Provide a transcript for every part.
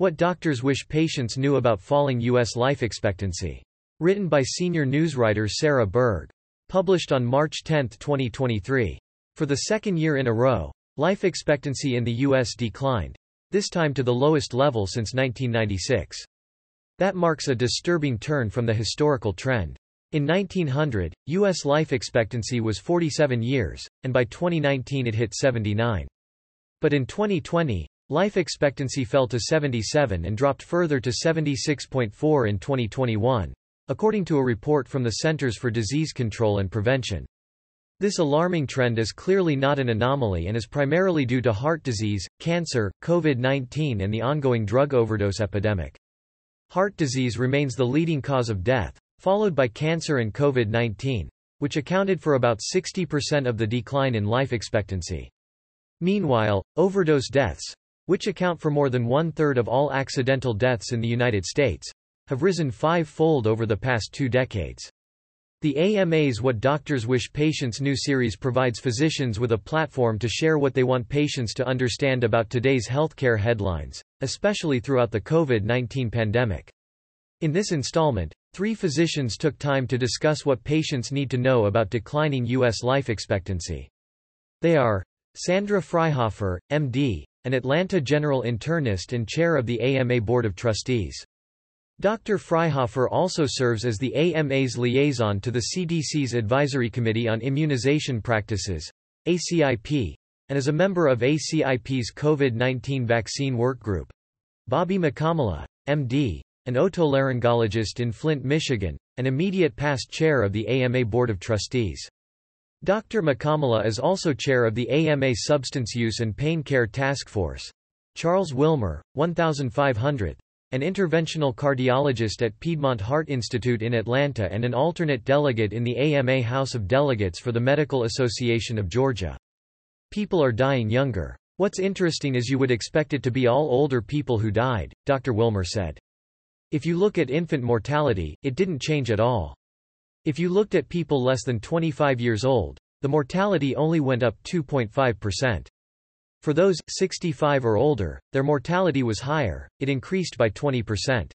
What doctors wish patients knew about falling U.S. life expectancy. Written by senior newswriter Sara Berg. Published on March 10, 2023. For the second year in a row, life expectancy in the U.S. declined, this time to the lowest level since 1996. That marks a disturbing turn from the historical trend. In 1900, U.S. life expectancy was 47 years, and by 2019 it hit 79. But in 2020, Life expectancy fell to 77 and dropped further to 76.4 in 2021, according to a report from the Centers for Disease Control and Prevention. This alarming trend is clearly not an anomaly and is primarily due to heart disease, cancer, COVID-19 and the ongoing drug overdose epidemic. Heart disease remains the leading cause of death, followed by cancer and COVID-19, which accounted for about 60% of the decline in life expectancy. Meanwhile, overdose deaths, which account for more than one-third of all accidental deaths in the United States, have risen five-fold over the past two decades. The AMA's What Doctors Wish Patients Knew series provides physicians with a platform to share what they want patients to understand about today's healthcare headlines, especially throughout the COVID-19 pandemic. In this installment, three physicians took time to discuss what patients need to know about declining U.S. life expectancy. They are Sandra Fryhofer, MD, an Atlanta general internist and chair of the AMA Board of Trustees. Dr. Fryhofer also serves as the AMA's liaison to the CDC's Advisory Committee on Immunization Practices, ACIP, and is a member of ACIP's COVID-19 vaccine workgroup. Bobby Mukkamala, MD, an otolaryngologist in Flint, Michigan, an immediate past chair of the AMA Board of Trustees. Dr. Mukkamala is also chair of the AMA Substance Use and Pain Care Task Force. Charles Wilmer, 1500, an interventional cardiologist at Piedmont Heart Institute in Atlanta and an alternate delegate in the AMA House of Delegates for the Medical Association of Georgia. People are dying younger. What's interesting is you would expect it to be all older people who died, Dr. Wilmer said. If you look at infant mortality, it didn't change at all. If you looked at people less than 25 years old, the mortality only went up 2.5%. For those 65 or older, their mortality was higher, it increased by 20%.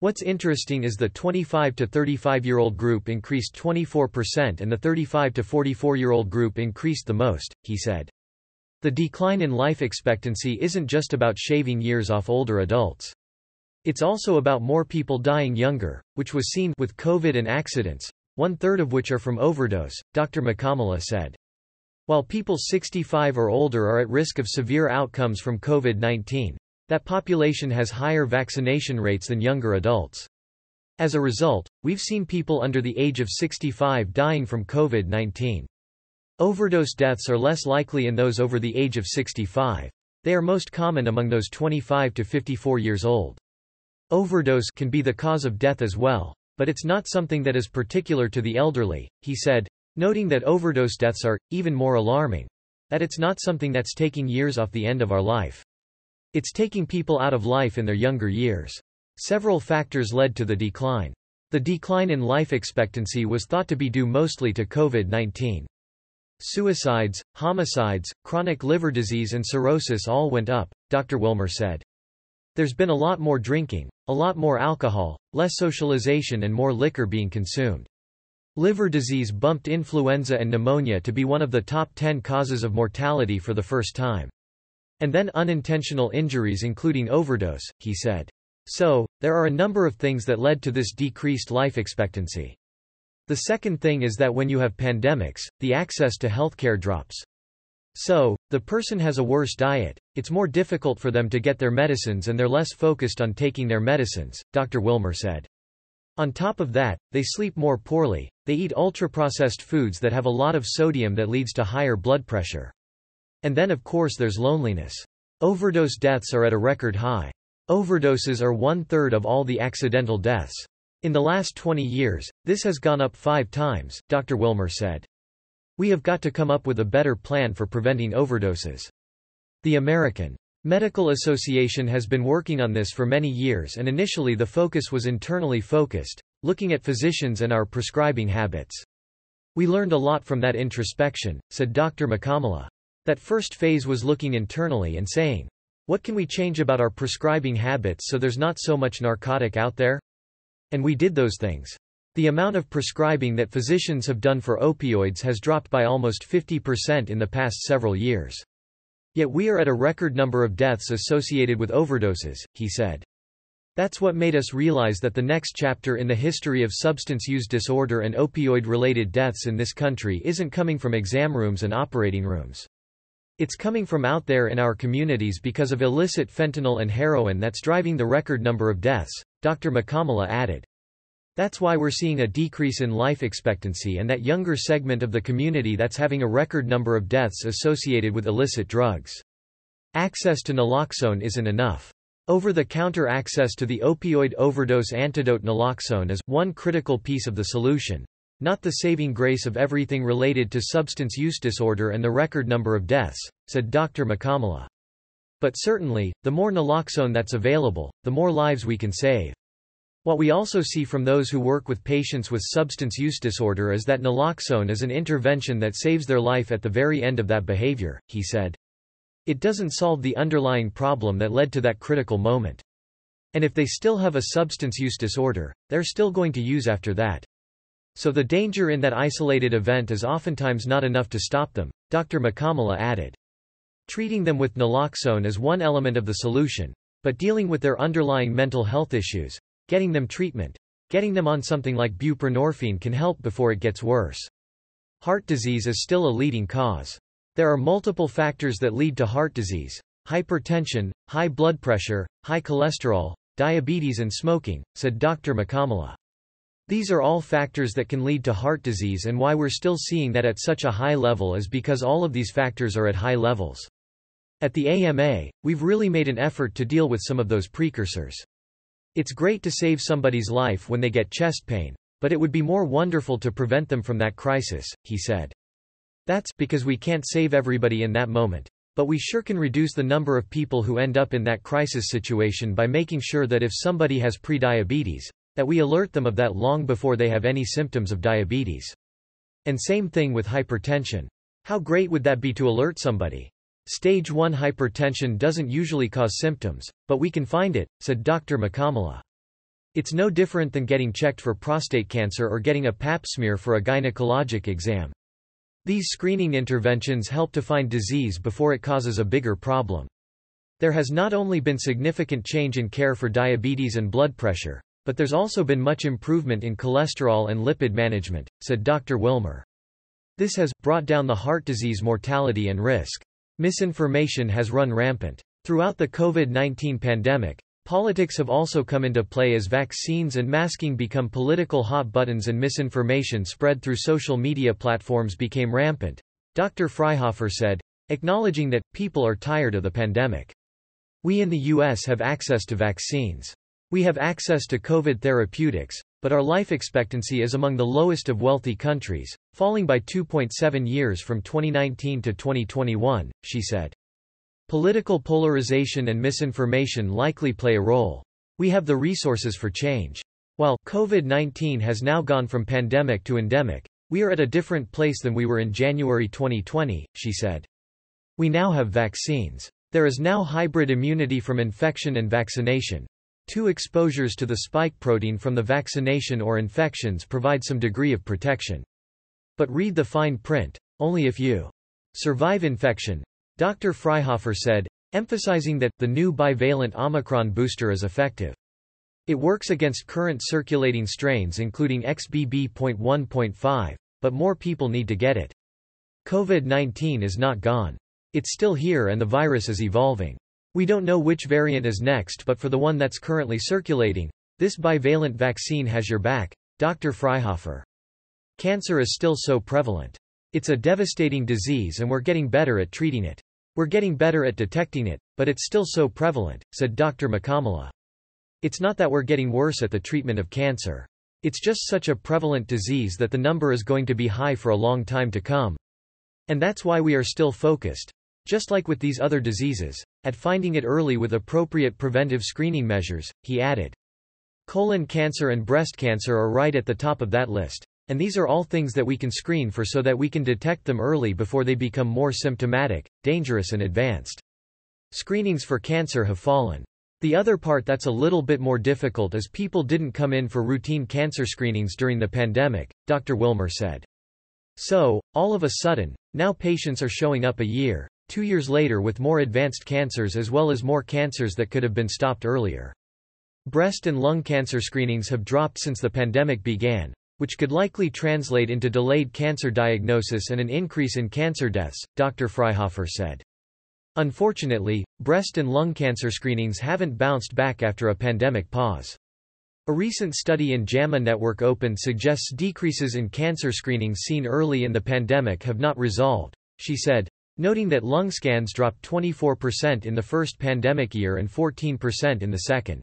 What's interesting is the 25 to 35 year old group increased 24% and the 35 to 44 year old group increased the most, he said. The decline in life expectancy isn't just about shaving years off older adults. It's also about more people dying younger, which was seen with COVID and accidents, one-third of which are from overdose, Dr. Mukkamala said. While people 65 or older are at risk of severe outcomes from COVID-19, that population has higher vaccination rates than younger adults. As a result, we've seen people under the age of 65 dying from COVID-19. Overdose deaths are less likely in those over the age of 65. They are most common among those 25 to 54 years old. Overdose can be the cause of death as well, but it's not something that is particular to the elderly, he said, noting that overdose deaths are, even more alarming. That it's not something that's taking years off the end of our life. It's taking people out of life in their younger years. Several factors led to the decline. The decline in life expectancy was thought to be due mostly to COVID-19. Suicides, homicides, chronic liver disease and cirrhosis all went up, Dr. Wilmer said. There's been a lot more drinking, a lot more alcohol, less socialization and more liquor being consumed. Liver disease bumped influenza and pneumonia to be one of the top 10 causes of mortality for the first time. And then unintentional injuries including overdose, he said. So, there are a number of things that led to this decreased life expectancy. The second thing is that when you have pandemics, the access to healthcare drops. So, the person has a worse diet, it's more difficult for them to get their medicines and they're less focused on taking their medicines, Dr. Wilmer said. On top of that, they sleep more poorly, they eat ultra-processed foods that have a lot of sodium that leads to higher blood pressure. And then of course there's loneliness. Overdose deaths are at a record high. Overdoses are one-third of all the accidental deaths. In the last 20 years, this has gone up five times, Dr. Wilmer said. We have got to come up with a better plan for preventing overdoses. The American Medical Association has been working on this for many years and initially the focus was internally focused, looking at physicians and our prescribing habits. We learned a lot from that introspection, said Dr. Mukkamala. That first phase was looking internally and saying, What can we change about our prescribing habits so there's not so much narcotic out there? And we did those things. The amount of prescribing that physicians have done for opioids has dropped by almost 50% in the past several years. Yet we are at a record number of deaths associated with overdoses, he said. That's what made us realize that the next chapter in the history of substance use disorder and opioid-related deaths in this country isn't coming from exam rooms and operating rooms. It's coming from out there in our communities because of illicit fentanyl and heroin that's driving the record number of deaths, Dr. Mukkamala added. That's why we're seeing a decrease in life expectancy and that younger segment of the community that's having a record number of deaths associated with illicit drugs. Access to naloxone isn't enough. Over-the-counter access to the opioid overdose antidote naloxone is one critical piece of the solution, not the saving grace of everything related to substance use disorder and the record number of deaths, said Dr. Mukkamala. But certainly, the more naloxone that's available, the more lives we can save. What we also see from those who work with patients with substance use disorder is that naloxone is an intervention that saves their life at the very end of that behavior, he said. It doesn't solve the underlying problem that led to that critical moment. And if they still have a substance use disorder, they're still going to use after that. So the danger in that isolated event is oftentimes not enough to stop them, Dr. Mukkamala added. Treating them with naloxone is one element of the solution, but dealing with their underlying mental health issues, getting them treatment, getting them on something like buprenorphine can help before it gets worse. Heart disease is still a leading cause. There are multiple factors that lead to heart disease, hypertension, high blood pressure, high cholesterol, diabetes and smoking, said Dr. Mukkamala. These are all factors that can lead to heart disease and why we're still seeing that at such a high level is because all of these factors are at high levels. At the AMA, we've really made an effort to deal with some of those precursors. It's great to save somebody's life when they get chest pain, but it would be more wonderful to prevent them from that crisis, he said. That's because we can't save everybody in that moment. But we sure can reduce the number of people who end up in that crisis situation by making sure that if somebody has prediabetes, that we alert them of that long before they have any symptoms of diabetes. And same thing with hypertension. How great would that be to alert somebody? Stage 1 hypertension doesn't usually cause symptoms, but we can find it, said Dr. Mukkamala. It's no different than getting checked for prostate cancer or getting a pap smear for a gynecologic exam. These screening interventions help to find disease before it causes a bigger problem. There has not only been significant change in care for diabetes and blood pressure, but there's also been much improvement in cholesterol and lipid management, said Dr. Wilmer. This has brought down the heart disease mortality and risk. Misinformation has run rampant. Throughout the COVID-19 pandemic, politics have also come into play as vaccines and masking become political hot buttons and misinformation spread through social media platforms became rampant. Dr. Fryhofer said, acknowledging that people are tired of the pandemic. We in the U.S. have access to vaccines. We have access to COVID therapeutics, but our life expectancy is among the lowest of wealthy countries, falling by 2.7 years from 2019 to 2021, she said. Political polarization and misinformation likely play a role. We have the resources for change. While COVID-19 has now gone from pandemic to endemic, we are at a different place than we were in January 2020, she said. We now have vaccines. There is now hybrid immunity from infection and vaccination, Two exposures to the spike protein from the vaccination or infections provide some degree of protection. But read the fine print. Only if you survive infection. Dr. Fryhofer said, emphasizing that, the new bivalent Omicron booster is effective. It works against current circulating strains including XBB.1.5, but more people need to get it. COVID-19 is not gone. It's still here and the virus is evolving. We don't know which variant is next but for the one that's currently circulating, this bivalent vaccine has your back, Dr. Fryhofer. Cancer is still so prevalent. It's a devastating disease and we're getting better at treating it. We're getting better at detecting it, but it's still so prevalent, said Dr. Mukkamala. It's not that we're getting worse at the treatment of cancer. It's just such a prevalent disease that the number is going to be high for a long time to come. And that's why we are still focused, just like with these other diseases, at finding it early with appropriate preventive screening measures, he added. Colon cancer and breast cancer are right at the top of that list. And these are all things that we can screen for so that we can detect them early before they become more symptomatic, dangerous and advanced. Screenings for cancer have fallen. The other part that's a little bit more difficult is people didn't come in for routine cancer screenings during the pandemic, Dr. Wilmer said. So, all of a sudden, now patients are showing up a year, two years later with more advanced cancers as well as more cancers that could have been stopped earlier. Breast and lung cancer screenings have dropped since the pandemic began, which could likely translate into delayed cancer diagnosis and an increase in cancer deaths, Dr. Fryhofer said. Unfortunately, breast and lung cancer screenings haven't bounced back after a pandemic pause. A recent study in JAMA Network Open suggests decreases in cancer screenings seen early in the pandemic have not resolved, she said, noting that lung scans dropped 24% in the first pandemic year and 14% in the second.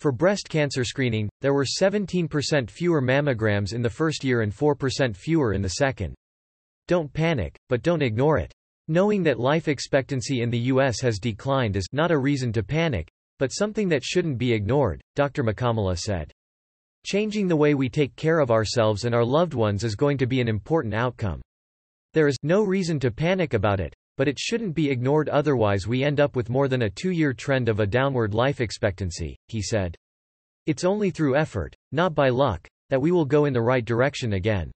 For breast cancer screening, there were 17% fewer mammograms in the first year and 4% fewer in the second. Don't panic, but don't ignore it. Knowing that life expectancy in the U.S. has declined is not a reason to panic, but something that shouldn't be ignored, Dr. Mukkamala said. Changing the way we take care of ourselves and our loved ones is going to be an important outcome. There is no reason to panic about it, but it shouldn't be ignored otherwise we end up with more than a two-year trend of a downward life expectancy, he said. It's only through effort, not by luck, that we will go in the right direction again.